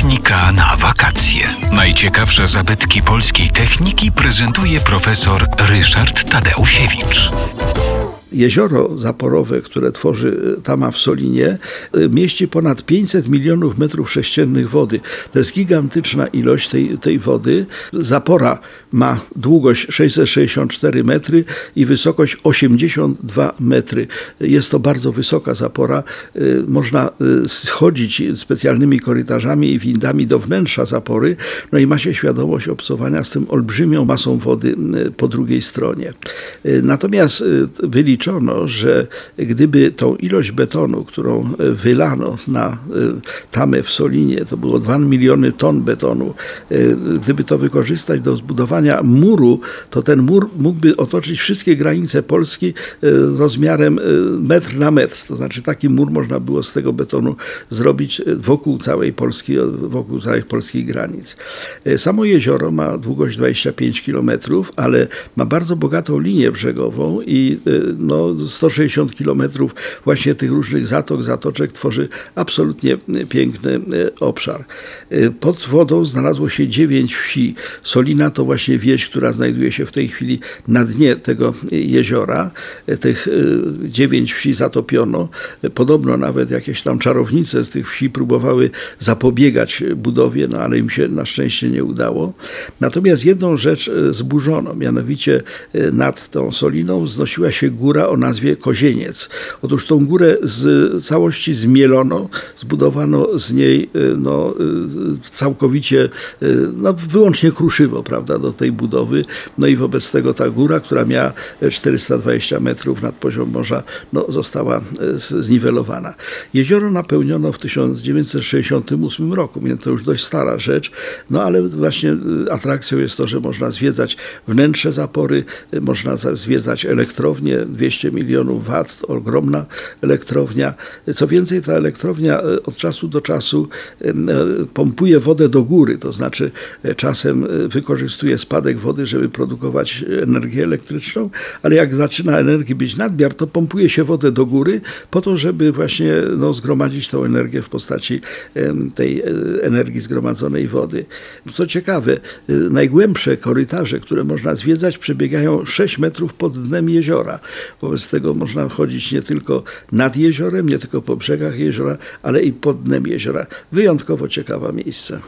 Technika na wakacje. Najciekawsze zabytki polskiej techniki prezentuje profesor Ryszard Tadeusiewicz. Jezioro zaporowe, które tworzy e, Tama w Solinie, e, mieści ponad 500 milionów metrów sześciennych wody. To jest gigantyczna ilość tej, tej wody. Zapora ma długość 664 metry i wysokość 82 metry. Jest to bardzo wysoka zapora. E, można schodzić specjalnymi korytarzami i windami do wnętrza zapory, no i ma się świadomość obcowania z tym olbrzymią masą wody po drugiej stronie. Natomiast wyliczenie że gdyby tą ilość betonu, którą wylano na e, tamę w Solinie, to było 2 miliony ton betonu, e, gdyby to wykorzystać do zbudowania muru, to ten mur mógłby otoczyć wszystkie granice Polski e, rozmiarem metr na metr. To znaczy taki mur można było z tego betonu zrobić wokół całej Polski, wokół całych polskich granic. Samo jezioro ma długość 25 km, ale ma bardzo bogatą linię brzegową i no, 160 kilometrów właśnie tych różnych zatok, zatoczek tworzy absolutnie piękny e, obszar. E, pod wodą znalazło się dziewięć wsi. Solina to właśnie wieś, która znajduje się w tej chwili na dnie tego jeziora. E, tych dziewięć wsi zatopiono. Podobno nawet jakieś tam czarownice z tych wsi próbowały zapobiegać budowie, no ale im się na szczęście nie udało. Natomiast jedną rzecz zburzono, mianowicie nad tą Soliną wznosiła się góra, góra o nazwie Kozieniec. Otóż tą górę z całości zmielono, zbudowano z niej y, no, y, całkowicie, y, no, wyłącznie kruszywo, prawda, do tej budowy. No i wobec tego ta góra, która miała 420 metrów nad poziom morza, no, została zniwelowana. Jezioro napełniono w 1968 roku, więc to już dość stara rzecz, no ale właśnie atrakcją jest to, że można zwiedzać wnętrze zapory, można zwiedzać elektrownię, 200 milionów wat, ogromna elektrownia. Co więcej, ta elektrownia e, od czasu do czasu e, pompuje wodę do góry, to znaczy e, czasem wykorzystuje spadek wody, żeby produkować energię elektryczną, ale jak zaczyna energii być nadmiar, to pompuje się wodę do góry po to, żeby właśnie no, zgromadzić tą energię w postaci tej energii zgromadzonej wody. Co ciekawe, najgłębsze korytarze, które można zwiedzać, przebiegają 6 metrów pod dnem jeziora. Wobec tego można chodzić nie tylko nad jeziorem, nie tylko po brzegach jeziora, ale i pod dnem jeziora. Wyjątkowo ciekawe miejsce.